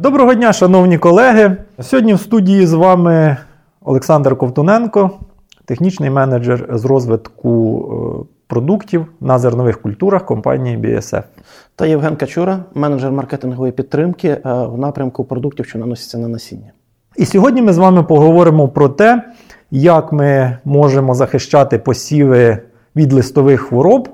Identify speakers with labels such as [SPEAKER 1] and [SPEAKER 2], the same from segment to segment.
[SPEAKER 1] Доброго дня, шановні колеги. Сьогодні в студії з вами Олександр Ковтуненко, технічний менеджер з розвитку е, продуктів на зернових культурах компанії BSF.
[SPEAKER 2] Та Євген Качура, менеджер маркетингової підтримки е, в напрямку продуктів, що наносяться на насіння.
[SPEAKER 1] І сьогодні ми з вами поговоримо про те, як ми можемо захищати посіви від листових хвороб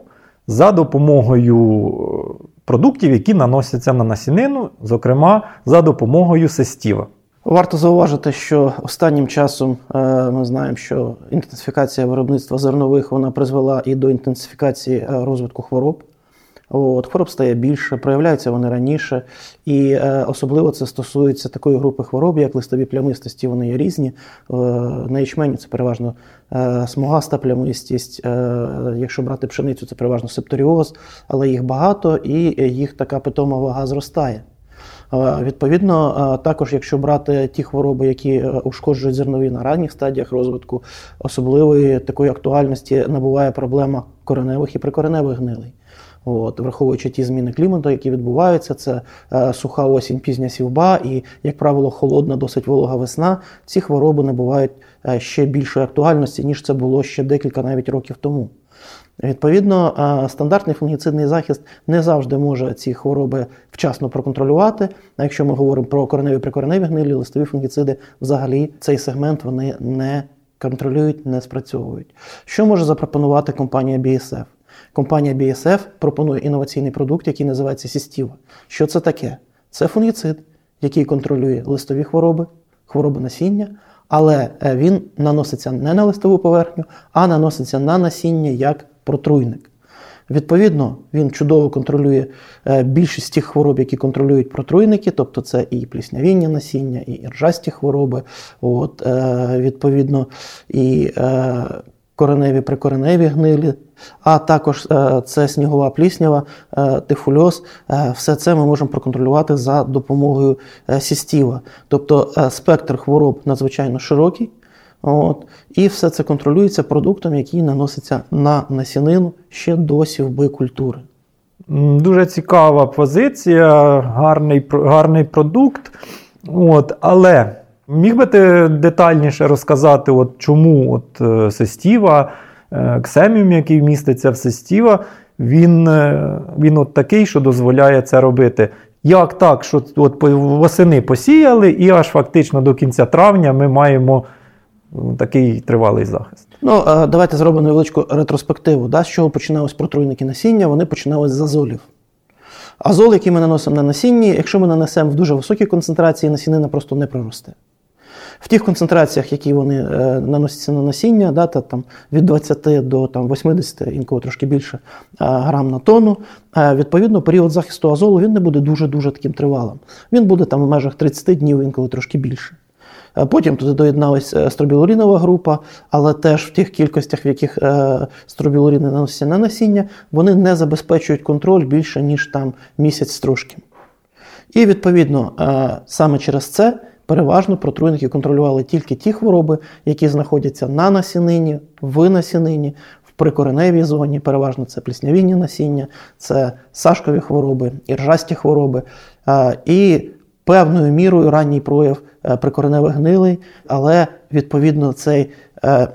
[SPEAKER 1] за допомогою е, продуктів, які наносяться на насінину, зокрема за допомогою сестіва.
[SPEAKER 2] Варто зауважити, що останнім часом е, ми знаємо, що інтенсифікація виробництва зернових вона призвела і до інтенсифікації е, розвитку хвороб. От, Хвороб стає більше, проявляються вони раніше, і е, особливо це стосується такої групи хвороб, як листові плямистості, вони є різні. Е, на ячмені це переважно е, смугаста плямистість. Е, якщо брати пшеницю, це переважно септоріоз, але їх багато і їх така питома вага зростає. Е, відповідно, е, також, якщо брати ті хвороби, які ушкоджують зернові на ранніх стадіях розвитку, особливої такої актуальності набуває проблема кореневих і прикореневих гнилей. От, Враховуючи ті зміни клімату, які відбуваються, це е, суха осінь, пізня сівба і, як правило, холодна, досить волога весна. Ці хвороби набувають е, ще більшої актуальності, ніж це було ще декілька навіть років тому. Відповідно, е, стандартний фунгіцидний захист не завжди може ці хвороби вчасно проконтролювати. А якщо ми говоримо про кореневі прикореневі гнилі, листові фунгіциди, взагалі цей сегмент вони не контролюють, не спрацьовують. Що може запропонувати компанія BSF? Компанія BSF пропонує інноваційний продукт, який називається Сістіва. Що це таке? Це фунгіцид, який контролює листові хвороби, хвороби насіння, але е, він наноситься не на листову поверхню, а наноситься на насіння як протруйник. Відповідно, він чудово контролює е, більшість тих хвороб, які контролюють протруйники, тобто це і пліснявіння насіння, і іржасті хвороби, от, е, відповідно, і кореневі прикореневі гнилі, а також е, це снігова пліснява, е, тифульоз. Е, все це ми можемо проконтролювати за допомогою сістіва. Тобто спектр хвороб надзвичайно широкий. От, І все це контролюється продуктом, який наноситься на насінину ще до сівби культури.
[SPEAKER 1] Дуже цікава позиція, гарний гарний продукт. От, Але Міг би ти детальніше розказати, от чому от Сестіва, ксеміум, який міститься в Сестіва, він е, він от такий, що дозволяє це робити. Як так, що от восени посіяли, і аж фактично до кінця травня ми маємо такий тривалий захист?
[SPEAKER 2] Ну, давайте зробимо невеличку ретроспективу. Да? З чого починалось протруйники насіння? Вони починались з азолів. Азол, який ми наносимо на насінні, якщо ми нанесемо в дуже високій концентрації, насінина просто не проросте. В тих концентраціях, які вони е, наносяться на насіння, да, та, там, від 20 до там, 80, інколи трошки більше е, грам на тонну, е, відповідно, період захисту азолу він не буде дуже-дуже таким тривалим. Він буде там в межах 30 днів, інколи трошки більше. Потім туди доєдналася стробілурінова група, але теж в тих кількостях, в яких стробілуріни наносяться на насіння, вони не забезпечують контроль більше, ніж там місяць трошки. І відповідно саме через це Переважно протруйники контролювали тільки ті хвороби, які знаходяться на насінині, в насінині, в прикореневій зоні. Переважно це пліснявінні насіння, це сашкові хвороби, іржасті хвороби. І певною мірою ранній прояв е, прикореневих гнилей, але відповідно цей е,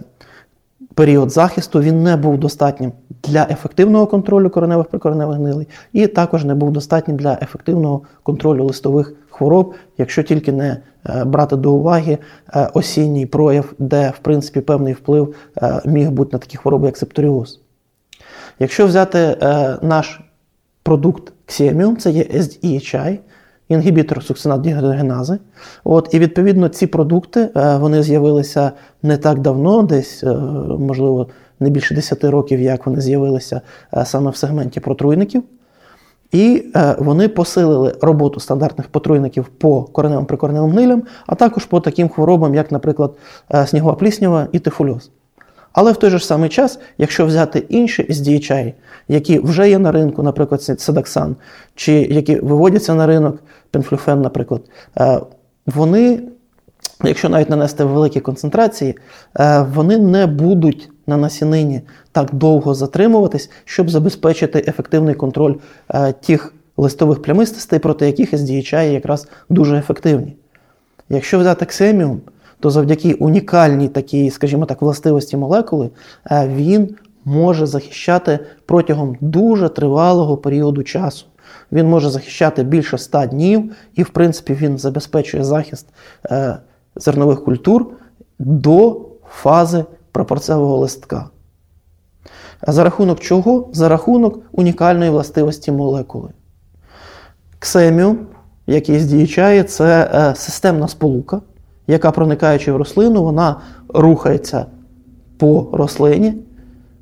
[SPEAKER 2] період захисту він не був достатнім для ефективного контролю кореневих прикореневих гнилей, і також не був достатнім для ефективного контролю листових хвороб, якщо тільки не е, брати до уваги е, осінній прояв, де в принципі певний вплив е, міг бути на такі хвороби, як септоріоз. Якщо взяти наш продукт Xiamium, це є SDHI, інгібітор сукцинат. От, І відповідно ці продукти вони з'явилися не так давно, десь, можливо, не більше 10 років, як вони з'явилися саме в сегменті протруйників. І е, вони посилили роботу стандартних потруйників по кореневим прикореневим гнилям, а також по таким хворобам, як, наприклад, е, снігова пліснява і тифульоз. Але в той же самий час, якщо взяти інші SDHI, які вже є на ринку, наприклад, Седаксан, чи які виводяться на ринок, пенфлюфен, наприклад, е, вони, якщо навіть нанести великі концентрації, вони не будуть на насінині так довго затримуватись, щоб забезпечити ефективний контроль е, тих листових плямистостей, проти яких SDHI якраз дуже ефективні. Якщо взяти ксеміум, то завдяки унікальній такій, скажімо так, властивості молекули, е, він може захищати протягом дуже тривалого періоду часу. Він може захищати більше 100 днів, і, в принципі, він забезпечує захист е, зернових культур до фази прапорцевого листка. За рахунок чого? За рахунок унікальної властивості молекули. Ксеміум, який здіючає, це е, системна сполука, яка, проникаючи в рослину, вона рухається по рослині.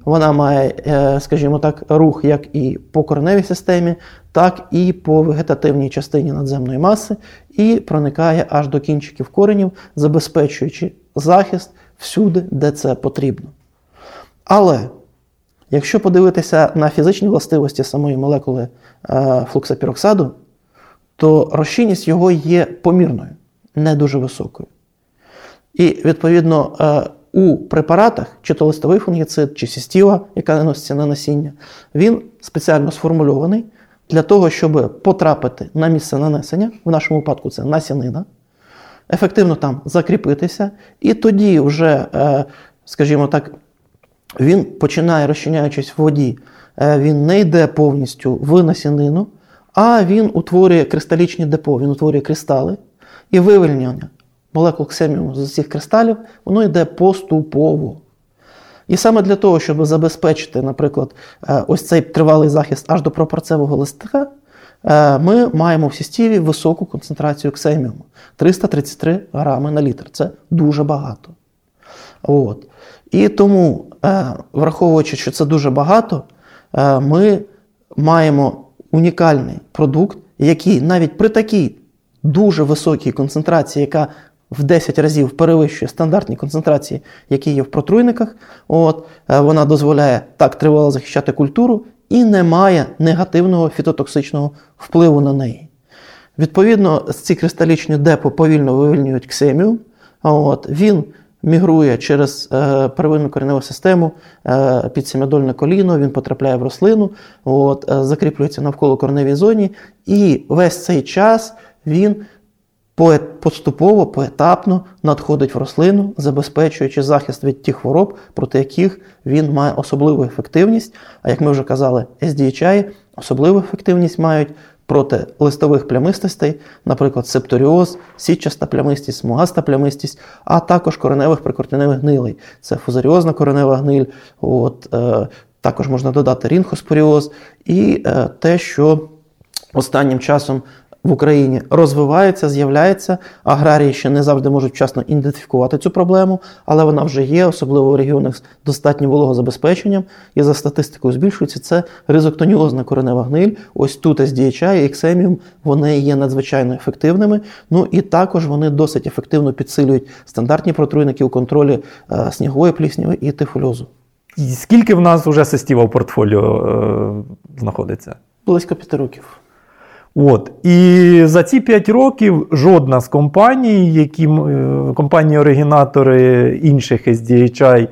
[SPEAKER 2] Вона має, е, скажімо так, рух як і по кореневій системі, так і по вегетативній частині надземної маси, і проникає аж до кінчиків коренів, забезпечуючи захист всюди, де це потрібно. Але якщо подивитися на фізичні властивості самої молекули е, флуксапіроксаду, то розчинність його є помірною, не дуже високою. І, відповідно, е, у препаратах, чи то листовий фунгіцид, чи сістіва, яка наноситься на насіння, він спеціально сформульований для того, щоб потрапити на місце нанесення, в нашому випадку це насінина, ефективно там закріпитися, і тоді вже, е, скажімо так, він починає, розчиняючись в воді, е, він не йде повністю в насінину, а він утворює кристалічні депо, він утворює кристали і вивільнення молекул ксеміуму з цих кристалів, воно йде поступово. І саме для того, щоб забезпечити, наприклад, е, ось цей тривалий захист аж до пропорцевого листка, е, ми маємо в сістіві високу концентрацію ксеміуму 333 грами на літр. Це дуже багато. От. І тому, е, враховуючи, що це дуже багато, ми маємо унікальний продукт, який навіть при такій дуже високій концентрації, яка в 10 разів перевищує стандартні концентрації, які є в протруйниках. От, е, Вона дозволяє так тривало захищати культуру і не має негативного фітотоксичного впливу на неї. Відповідно, ці кристалічні депо повільно вивільнюють ксемію. От, Він мігрує через е, первинну кореневу систему е, під семядольне коліно, він потрапляє в рослину, от, е, закріплюється навколо кореневій зоні, і весь цей час він поступово, поетапно надходить в рослину, забезпечуючи захист від тих хвороб, проти яких він має особливу ефективність. А як ми вже казали, SDHI особливу ефективність мають проти листових плямистостей, наприклад, септоріоз, сітчаста плямистість, смугаста плямистість, а також кореневих прикортеневих гнилей. Це фузаріозна коренева гниль, от, е, також можна додати рінхоспоріоз і е, те, що останнім часом в Україні розвивається, з'являється. Аграрії ще не завжди можуть вчасно ідентифікувати цю проблему, але вона вже є, особливо в регіонах з достатнім вологозабезпеченням. І за статистикою збільшується це ризоктоніозна коренева гниль. Ось тут SDHI і ексеміум вони є надзвичайно ефективними. Ну і також вони досить ефективно підсилюють стандартні протруйники у контролі е, снігової плісняви і тифульозу.
[SPEAKER 1] Скільки в нас вже систіва в портфоліо е, знаходиться?
[SPEAKER 2] Близько п'яти років.
[SPEAKER 1] От. І за ці 5 років жодна з компаній, які е, компанії-оригінатори інших SDHI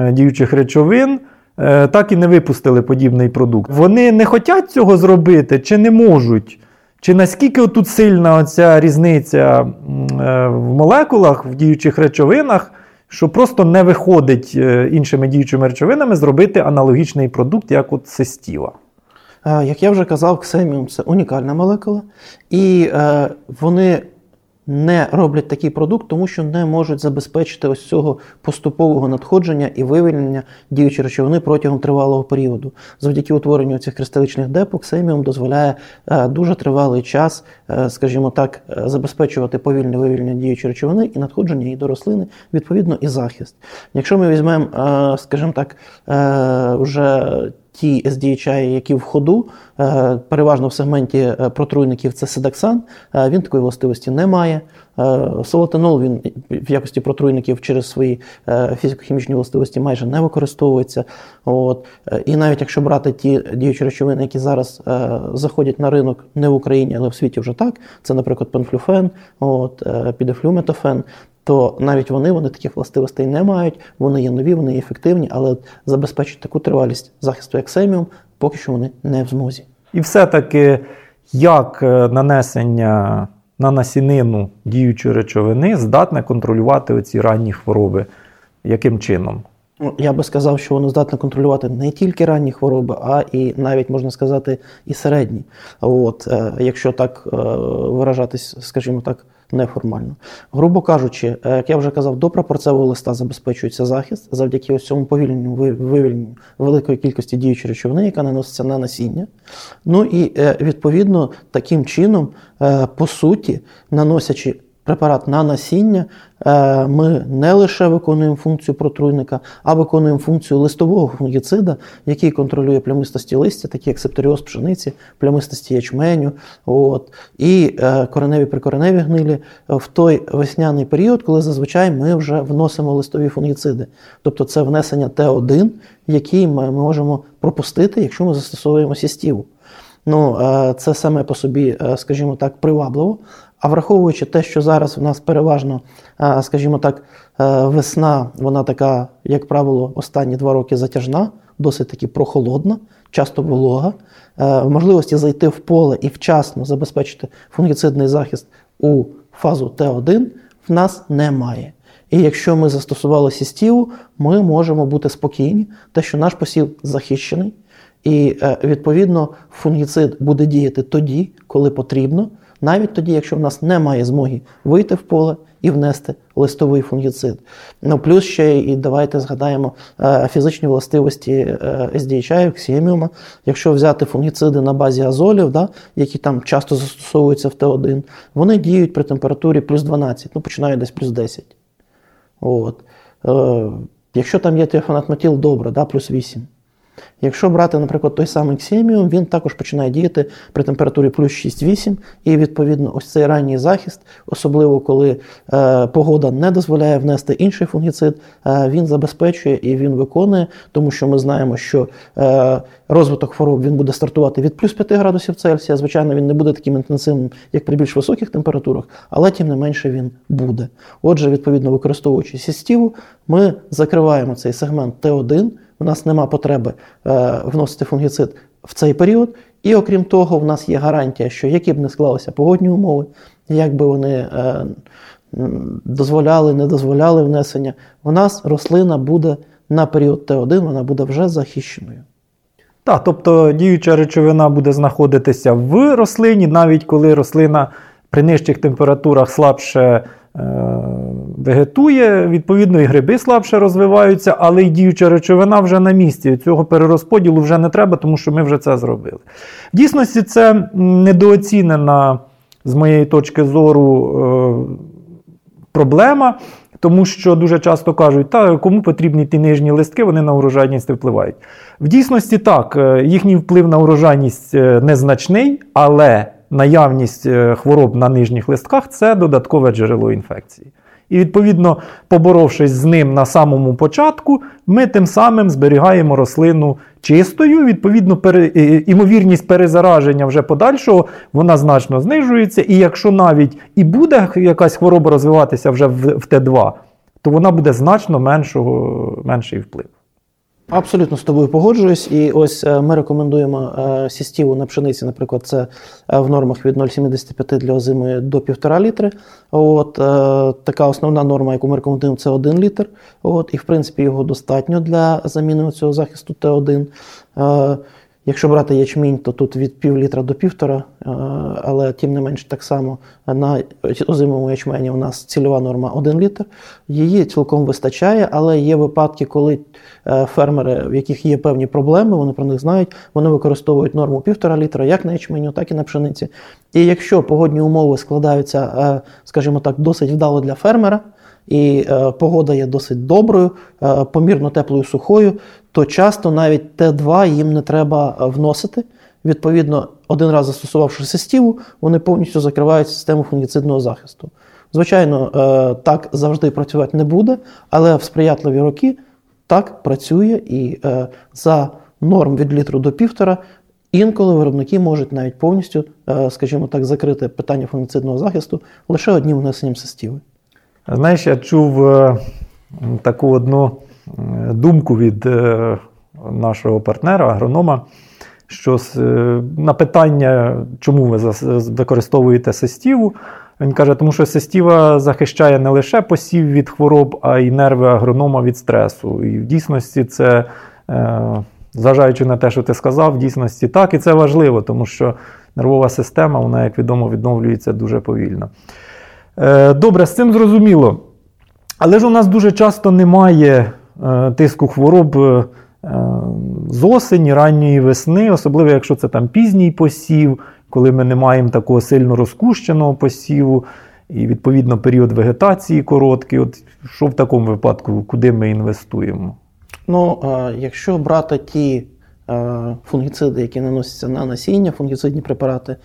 [SPEAKER 1] е, діючих речовин, е, так і не випустили подібний продукт. Вони не хочуть цього зробити чи не можуть. Чи наскільки тут сильна оця різниця в молекулах, в діючих речовинах, що просто не виходить іншими діючими речовинами зробити аналогічний продукт, як от Сестіва?
[SPEAKER 2] Е, як я вже казав, ксеміум це унікальна молекула, і е, вони не роблять такий продукт, тому що не можуть забезпечити ось цього поступового надходження і вивільнення діючої речовини протягом тривалого періоду. Завдяки утворенню цих кристаличних депок, ксеміум дозволяє е, дуже тривалий час, скажімо так, забезпечувати повільне вивільнення діючої речовини і надходження її до рослини, відповідно, і захист. Якщо ми візьмемо, скажімо так, вже ті SDHI, які в ходу, е, переважно в сегменті е, протруйників це седаксан, е, він такої властивості не має. Солотенол він в якості протруйників через свої фізико-хімічні властивості майже не використовується. От. І навіть якщо брати ті діючі речовини, які зараз заходять на ринок не в Україні, але в світі вже так, це, наприклад, пенфлюфен, от, підефлюметофен, то навіть вони вони таких властивостей не мають, вони є нові, вони є ефективні, але забезпечити таку тривалість захисту як семіум, поки що вони не в змозі.
[SPEAKER 1] І все-таки, як е, нанесення на насінину діючої речовини здатне контролювати оці ранні хвороби. Яким чином?
[SPEAKER 2] Ну, Я би сказав, що воно здатне контролювати не тільки ранні хвороби, а і навіть можна сказати і середні. От, е, якщо так е, виражатись, скажімо так, неформально. Грубо кажучи, е, як я вже казав, до прапорцевого листа забезпечується захист завдяки ось цьому повільненню вивільненню великої кількості діючої речовини, яка наноситься на насіння. Ну і е, відповідно таким чином, е, по суті, наносячи препарат на насіння, е, ми не лише виконуємо функцію протруйника, а виконуємо функцію листового фунгіцида, який контролює плямистості листя, такі як септоріоз пшениці, плямистості ячменю, от, і е, кореневі прикореневі гнилі в той весняний період, коли зазвичай ми вже вносимо листові фунгіциди. Тобто це внесення Т1, який ми можемо пропустити, якщо ми застосовуємо сістіву. Ну, е, це саме по собі, скажімо так, привабливо. А враховуючи те, що зараз в нас переважно, е, скажімо так, е, весна, вона така, як правило, останні два роки затяжна, досить таки прохолодна, часто волога. Е, Можливості зайти в поле і вчасно забезпечити фунгіцидний захист у фазу Т1 в нас немає. І якщо ми застосували сістіву, ми можемо бути спокійні, те, що наш посів захищений. І е, відповідно фунгіцид буде діяти тоді, коли потрібно, навіть тоді, якщо в нас немає змоги вийти в поле і внести листовий фунгіцид. Ну плюс ще і давайте згадаємо е, фізичні властивості е, SDHI, ксіеміума. Якщо взяти фунгіциди на базі азолів, да, які там часто застосовуються в Т1, вони діють при температурі плюс 12, ну починають десь плюс 10. От. Якщо там є тіофанатметіл, добре, да, плюс 8. Якщо брати, наприклад, той самий ксеміум, він також починає діяти при температурі плюс 6-8, і відповідно ось цей ранній захист, особливо коли е, погода не дозволяє внести інший фунгіцид, е, він забезпечує і він виконує, тому що ми знаємо, що е, розвиток хвороб він буде стартувати від плюс 5 градусів Цельсія. Звичайно, він не буде таким інтенсивним, як при більш високих температурах, але тим не менше він буде. Отже, відповідно, використовуючи сістіву, ми закриваємо цей сегмент Т1. У нас нема потреби е, вносити фунгіцид в цей період. І окрім того, в нас є гарантія, що які б не склалися погодні умови, як би вони е, дозволяли, не дозволяли внесення, у нас рослина буде на період Т1, вона буде вже захищеною.
[SPEAKER 1] Так, тобто діюча речовина буде знаходитися в рослині, навіть коли рослина при нижчих температурах слабше вегетує, відповідно, і гриби слабше розвиваються, але й діюча речовина вже на місці. Цього перерозподілу вже не треба, тому що ми вже це зробили. В дійсності це недооцінена, з моєї точки зору, е, проблема. Тому що дуже часто кажуть, та кому потрібні ті нижні листки, вони на урожайність впливають. В дійсності так, е, їхній вплив на урожайність е, незначний, але наявність е, хвороб на нижніх листках це додаткове джерело інфекції. І відповідно, поборовшись з ним на самому початку, ми тим самим зберігаємо рослину чистою. Відповідно, пере, е, імовірність перезараження вже подальшого вона значно знижується. І якщо навіть і буде якась хвороба розвиватися вже в Т2, то вона буде значно меншого, менший вплив.
[SPEAKER 2] Абсолютно з тобою погоджуюсь. І ось е, ми рекомендуємо е, сістіву на пшениці, наприклад, це е, в нормах від 0,75 для озимої до 1,5 літри. От, така основна норма, яку ми рекомендуємо, це 1 літр. От, і в принципі його достатньо для заміни цього захисту Т1. Якщо брати ячмінь, то тут від пів літра до півтора, е, але тим не менш так само на озимому ячмені у нас цільова норма 1 літр. Її цілком вистачає, але є випадки, коли е, фермери, в яких є певні проблеми, вони про них знають, вони використовують норму півтора літра як на ячменю, так і на пшениці. І якщо погодні умови складаються, е, скажімо так, досить вдало для фермера, і е, погода є досить доброю, е, помірно теплою сухою, то часто навіть Т2 їм не треба е, вносити. Відповідно, один раз застосувавши систіву, вони повністю закривають систему фунгіцидного захисту. Звичайно, е, так завжди працювати не буде, але в сприятливі роки так працює і е, за норм від літру до півтора. Інколи виробники можуть навіть повністю, е, скажімо так, закрити питання фунгіцидного захисту лише одним внесенням систіви.
[SPEAKER 1] Знаєш, я чув е, таку одну е, думку від е, нашого партнера, агронома, що на питання, чому ви використовуєте сестіву, він каже, тому що сестіва захищає не лише посів від хвороб, а й нерви агронома від стресу. І в дійсності це, зважаючи на те, що ти сказав, в дійсності так, і це важливо, тому що нервова система, вона, як відомо, відновлюється дуже повільно. Е, добре, з цим зрозуміло. Але ж у нас дуже часто немає е, тиску хвороб е, з осені, ранньої весни, особливо якщо це там пізній посів, коли ми не маємо такого сильно розкущеного посіву, і відповідно період вегетації короткий. От Що в такому випадку, куди ми інвестуємо?
[SPEAKER 2] Ну, якщо брати ті фунгіциди, які наносяться на насіння, фунгіцидні препарати,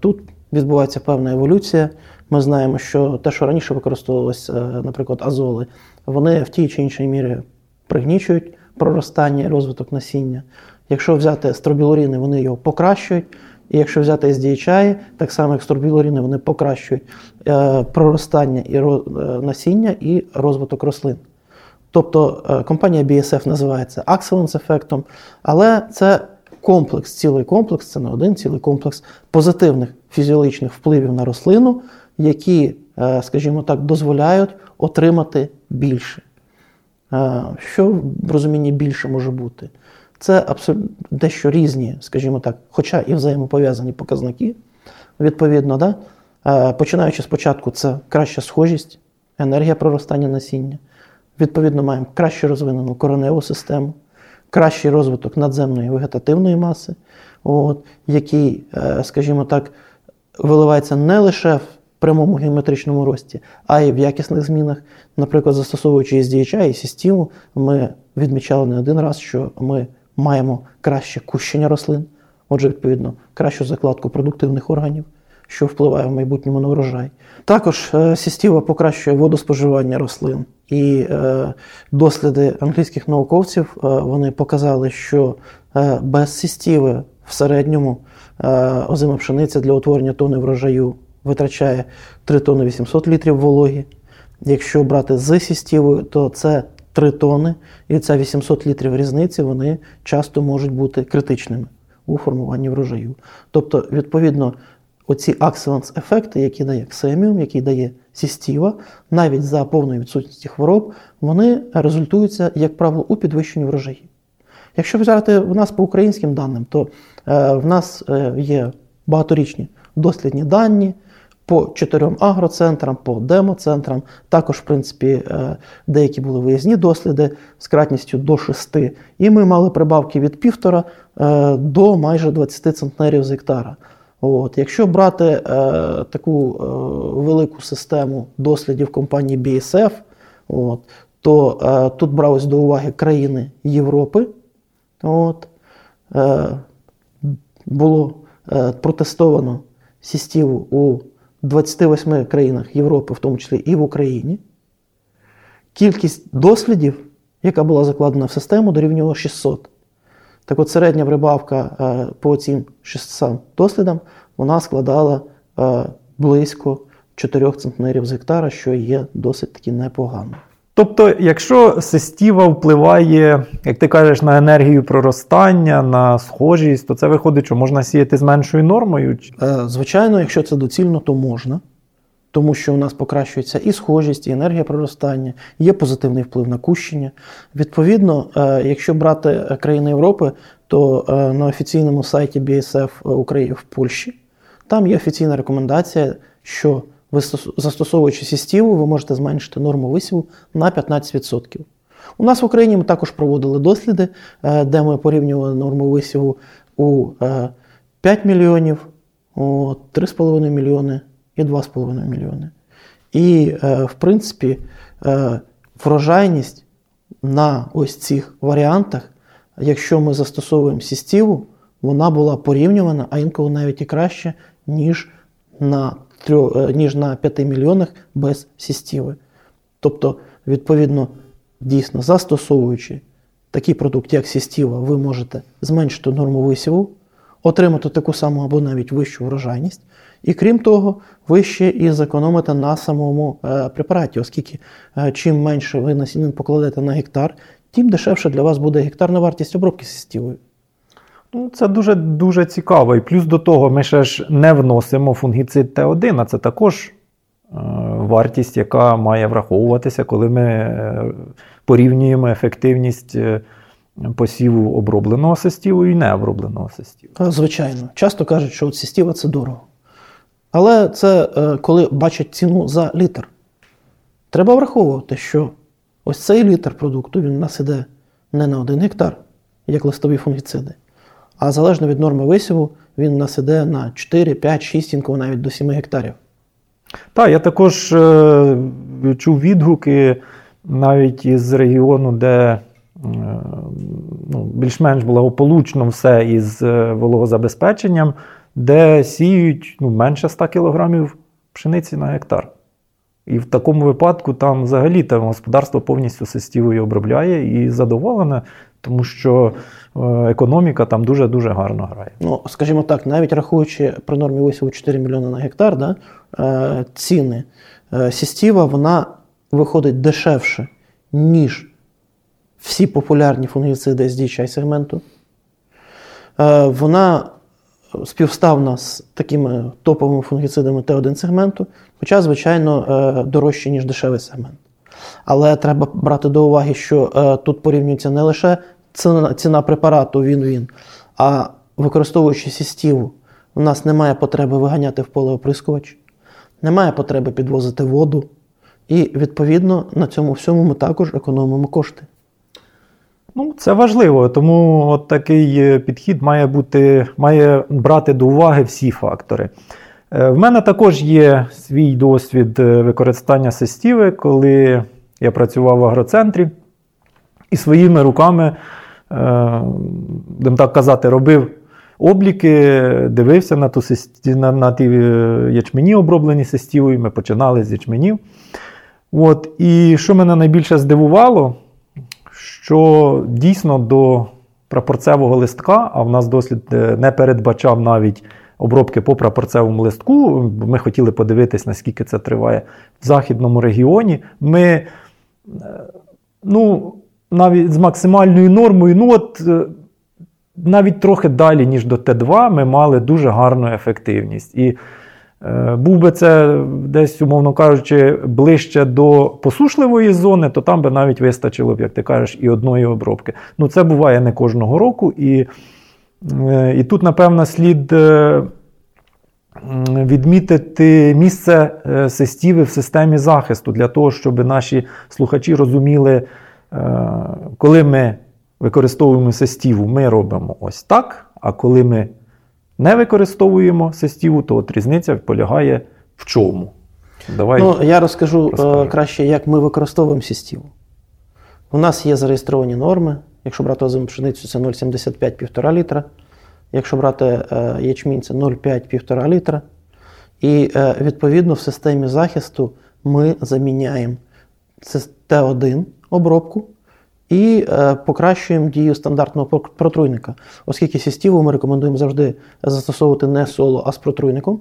[SPEAKER 2] тут відбувається певна еволюція. Ми знаємо, що те, що раніше використовувалося, е, наприклад, азоли, вони в тій чи іншій мірі пригнічують проростання і розвиток насіння. Якщо взяти стробілоріни, вони його покращують. І якщо взяти SDHI, так само як стробілоріни, вони покращують е, проростання і е, насіння і розвиток рослин. Тобто компанія BSF називається Excellence ефектом, але це комплекс, цілий комплекс, це не один цілий комплекс позитивних фізіологічних впливів на рослину, які, е, скажімо так, дозволяють отримати більше. Е, що в розумінні більше може бути? Це абсолютно дещо різні, скажімо так, хоча і взаємопов'язані показники. Відповідно, да? Е, починаючи спочатку, це краща схожість, енергія проростання насіння. Відповідно, маємо краще розвинену короневу систему, кращий розвиток надземної вегетативної маси, от, який, скажімо так, виливається не лише в прямому геометричному рості, а й в якісних змінах. Наприклад, застосовуючи SDHI і систему, ми відмічали не один раз, що ми маємо краще кущення рослин, отже, відповідно, кращу закладку продуктивних органів, що впливає в майбутньому на врожай. Також е, сістіва покращує водоспоживання рослин. І е, досліди англійських науковців е, вони показали, що без сістіви в середньому озима пшениця для утворення тони врожаю витрачає 3 тонни 800 літрів вологі. Якщо брати з сістівою, то це 3 тони, і це 800 літрів різниці вони часто можуть бути критичними у формуванні врожаю. Тобто, відповідно, оці акселенс ефекти, які дає ксеміум, який дає сістіва, навіть за повної відсутності хвороб, вони результуються, як правило, у підвищенні врожаї. Якщо взяти в нас по українським даним, то е, в нас е, є багаторічні дослідні дані по чотирьом агроцентрам, по демоцентрам. Також, в принципі, е, деякі були виїзні досліди з кратністю до 6. І ми мали прибавки від півтора е, до майже 20 центнерів з гектара. От. Якщо брати е, таку е, велику систему дослідів компанії BSF, от, то е, тут бралось до уваги країни Європи. От, е, Було е, протестовано сістіву у 28 країнах Європи, в тому числі і в Україні. Кількість дослідів, яка була закладена в систему, дорівнювала 600. Так от середня прибавка е, по цим 600 дослідам вона складала е, близько 4 центнерів з гектара, що є досить таки непогано.
[SPEAKER 1] Тобто, якщо систіва впливає, як ти кажеш, на енергію проростання, на схожість, то це виходить, що можна сіяти з меншою нормою?
[SPEAKER 2] Е, звичайно, якщо це доцільно, то можна. Тому що у нас покращується і схожість, і енергія проростання, є позитивний вплив на кущення. Відповідно, е, якщо брати країни Європи, то е, на офіційному сайті BSF України в Польщі там є офіційна рекомендація, що ви застосовуючи сістіву, ви можете зменшити норму висіву на 15%. У нас в Україні ми також проводили досліди, е, де ми порівнювали норму висіву у 5 е, мільйонів, 3,5 мільйони і 2,5 мільйони. І, е, в принципі, врожайність на ось цих варіантах, якщо ми застосовуємо сістіву, вона була порівнювана, а інколи навіть і краще, ніж на Е, ніж на 5 мільйонах без сістіви. Тобто, відповідно, дійсно застосовуючи такий продукт, як сістіва, ви можете зменшити норму висіву, отримати таку саму або навіть вищу врожайність. І крім того, ви ще і зекономите на самому е, препараті, оскільки е, чим менше ви насінин покладете на гектар, тим дешевше для вас буде гектарна вартість обробки сістівою.
[SPEAKER 1] Ну, Це дуже дуже цікаво. І плюс до того, ми ще ж не вносимо фунгіцид Т1, а це також е, вартість, яка має враховуватися, коли ми е, порівнюємо ефективність е, посіву обробленого сестіву і необробленого сестіву.
[SPEAKER 2] Е, Звичайно, часто кажуть, що от сістіва це дорого. Але це е, коли бачать ціну за літр. Треба враховувати, що ось цей літр продукту він у нас іде не на один гектар, як листові фунгіциди, а залежно від норми висіву, він у нас іде на 4, 5, 6, інколи навіть до 7 гектарів.
[SPEAKER 1] Так, я також е, чув відгуки навіть із регіону, де е, ну, більш-менш благополучно все із е, вологозабезпеченням, де сіють ну, менше 100 кілограмів пшениці на гектар. І в такому випадку там взагалі там господарство повністю сестівою обробляє і задоволене, тому що е, економіка там дуже-дуже гарно грає.
[SPEAKER 2] Ну, скажімо так, навіть рахуючи при нормі висіву 4 мільйони на гектар, да, е, ціни е, сістіва, вона виходить дешевше, ніж всі популярні фунгіциди з DHI сегменту. Е, вона співставна з такими топовими фунгіцидами Т1 сегменту, хоча, звичайно, е, дорожче, ніж дешевий сегмент. Але треба брати до уваги, що е, тут порівнюється не лише ціна, ціна препарату він-він, а використовуючи сістіву, у нас немає потреби виганяти в поле оприскувач, немає потреби підвозити воду. І, відповідно, на цьому всьому ми також економимо кошти.
[SPEAKER 1] Ну, це важливо, тому от такий е, підхід має бути, має брати до уваги всі фактори. Е, В мене також є свій досвід е, використання сестіви, коли я працював в агроцентрі і своїми руками, будемо так казати, робив обліки, дивився на, ту на, на ті е, ячмені, оброблені сестівою. Ми починали з ячменів. От, і що мене найбільше здивувало, що дійсно до прапорцевого листка, а в нас дослід е, не передбачав навіть обробки по прапорцевому листку. Ми хотіли подивитись, наскільки це триває в західному регіоні. Ми е, ну, навіть з максимальною нормою, ну от е, навіть трохи далі, ніж до Т2, ми мали дуже гарну ефективність. І Е, Був би це десь, умовно кажучи, ближче до посушливої зони, то там би навіть вистачило б, як ти кажеш, і одної обробки. Ну, це буває не кожного року. І, е, і тут, напевно, слід е, відмітити місце сестіви в системі захисту для того, щоб наші слухачі розуміли, коли ми використовуємо сестіву, ми робимо ось так, а коли ми не використовуємо сестіву, то от різниця полягає в чому. Давай.
[SPEAKER 2] Ну, я розкажу е,
[SPEAKER 1] розкажи.
[SPEAKER 2] краще, як ми використовуємо сістіву. У нас є зареєстровані норми. Якщо брати озиму пшеницю, це 0,75-1,5 літра. Якщо брати е, ячмінь, це 0,5-1,5 літра. І е, відповідно в системі захисту ми заміняємо це Т1 обробку і е, покращуємо дію стандартного протруйника, оскільки сістіву ми рекомендуємо завжди застосовувати не соло, а з протруйником.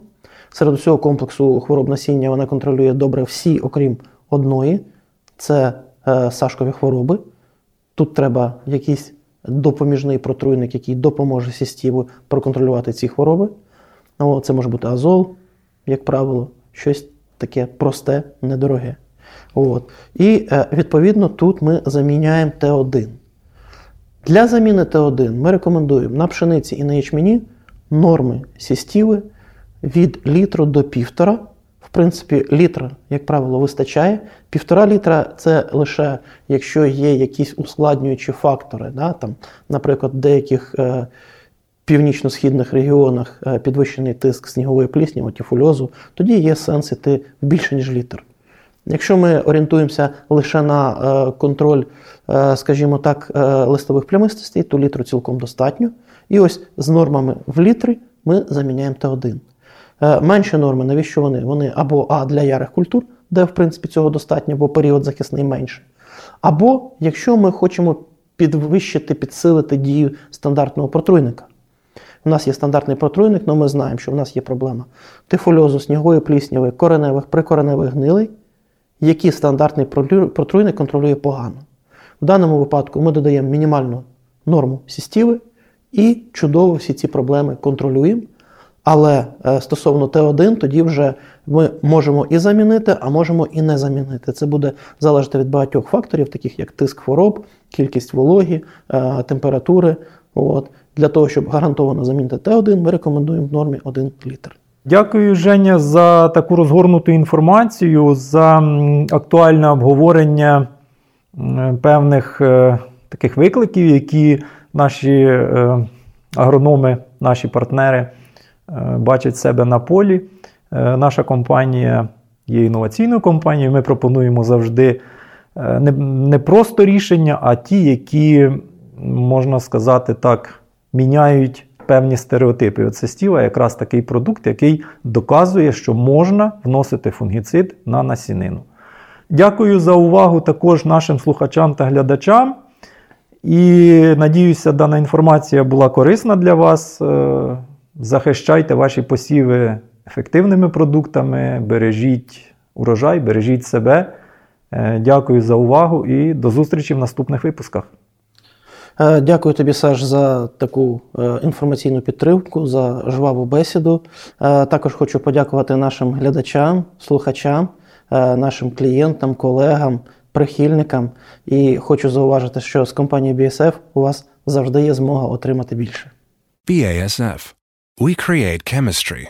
[SPEAKER 2] Серед усього комплексу хвороб насіння вона контролює добре всі, окрім одної це е, сашкові хвороби. Тут треба якийсь допоміжний протруйник, який допоможе сістіву проконтролювати ці хвороби. Ну, це може бути азол, як правило, щось таке просте, недороге. От. І е, відповідно тут ми заміняємо Т1. Для заміни Т1 ми рекомендуємо на пшениці і на ячмені норми сістіви від літру до півтора. В принципі, літра, як правило, вистачає. Півтора літра це лише якщо є якісь ускладнюючі фактори. Да? Там, наприклад, в деяких е, північно-східних регіонах е, підвищений тиск снігової плісні, тіфульозу, тоді є сенс іти більше, ніж літр. Якщо ми орієнтуємося лише на е, контроль, е, скажімо так, е, листових плямистостей, то літру цілком достатньо. І ось з нормами в літрі ми заміняємо Т1. Е, менші норми, навіщо вони? Вони або А для ярих культур, де в принципі цього достатньо, бо період захисний менший. Або якщо ми хочемо підвищити, підсилити дію стандартного протруйника. У нас є стандартний протруйник, але ми знаємо, що в нас є проблема тифульозу, снігової плісняви, кореневих, прикореневих гнилей, які стандартний протруйник контролює погано. В даному випадку ми додаємо мінімальну норму сістіви і чудово всі ці проблеми контролюємо. Але е, стосовно Т1, тоді вже ми можемо і замінити, а можемо і не замінити. Це буде залежати від багатьох факторів, таких як тиск хвороб, кількість вологі, е, температури. От. Для того, щоб гарантовано замінити Т1, ми рекомендуємо в нормі 1 літр.
[SPEAKER 1] Дякую, Женя, за таку розгорнуту інформацію, за актуальне обговорення певних е, таких викликів, які наші е, агрономи, наші партнери е, бачать себе на полі. Наша компанія є інноваційною компанією. Ми пропонуємо завжди не просто рішення, а ті, які, можна сказати так, міняють певні стереотипи. Оце стіва якраз такий продукт, який доказує, що можна вносити фунгіцид на насінину. Дякую за увагу також нашим слухачам та глядачам. І надіюся, дана інформація була корисна для вас. Е, Захищайте ваші посіви ефективними продуктами, бережіть урожай, бережіть себе. Е, Дякую за увагу і до зустрічі в наступних випусках.
[SPEAKER 2] Е, Дякую тобі, Саш, за таку е, інформаційну підтримку, за жваву бесіду. Е, Також хочу подякувати нашим глядачам, слухачам, нашим клієнтам, колегам, прихильникам. І хочу зауважити, що з компанією BSF у вас завжди є змога отримати більше.
[SPEAKER 3] BASF. We create chemistry.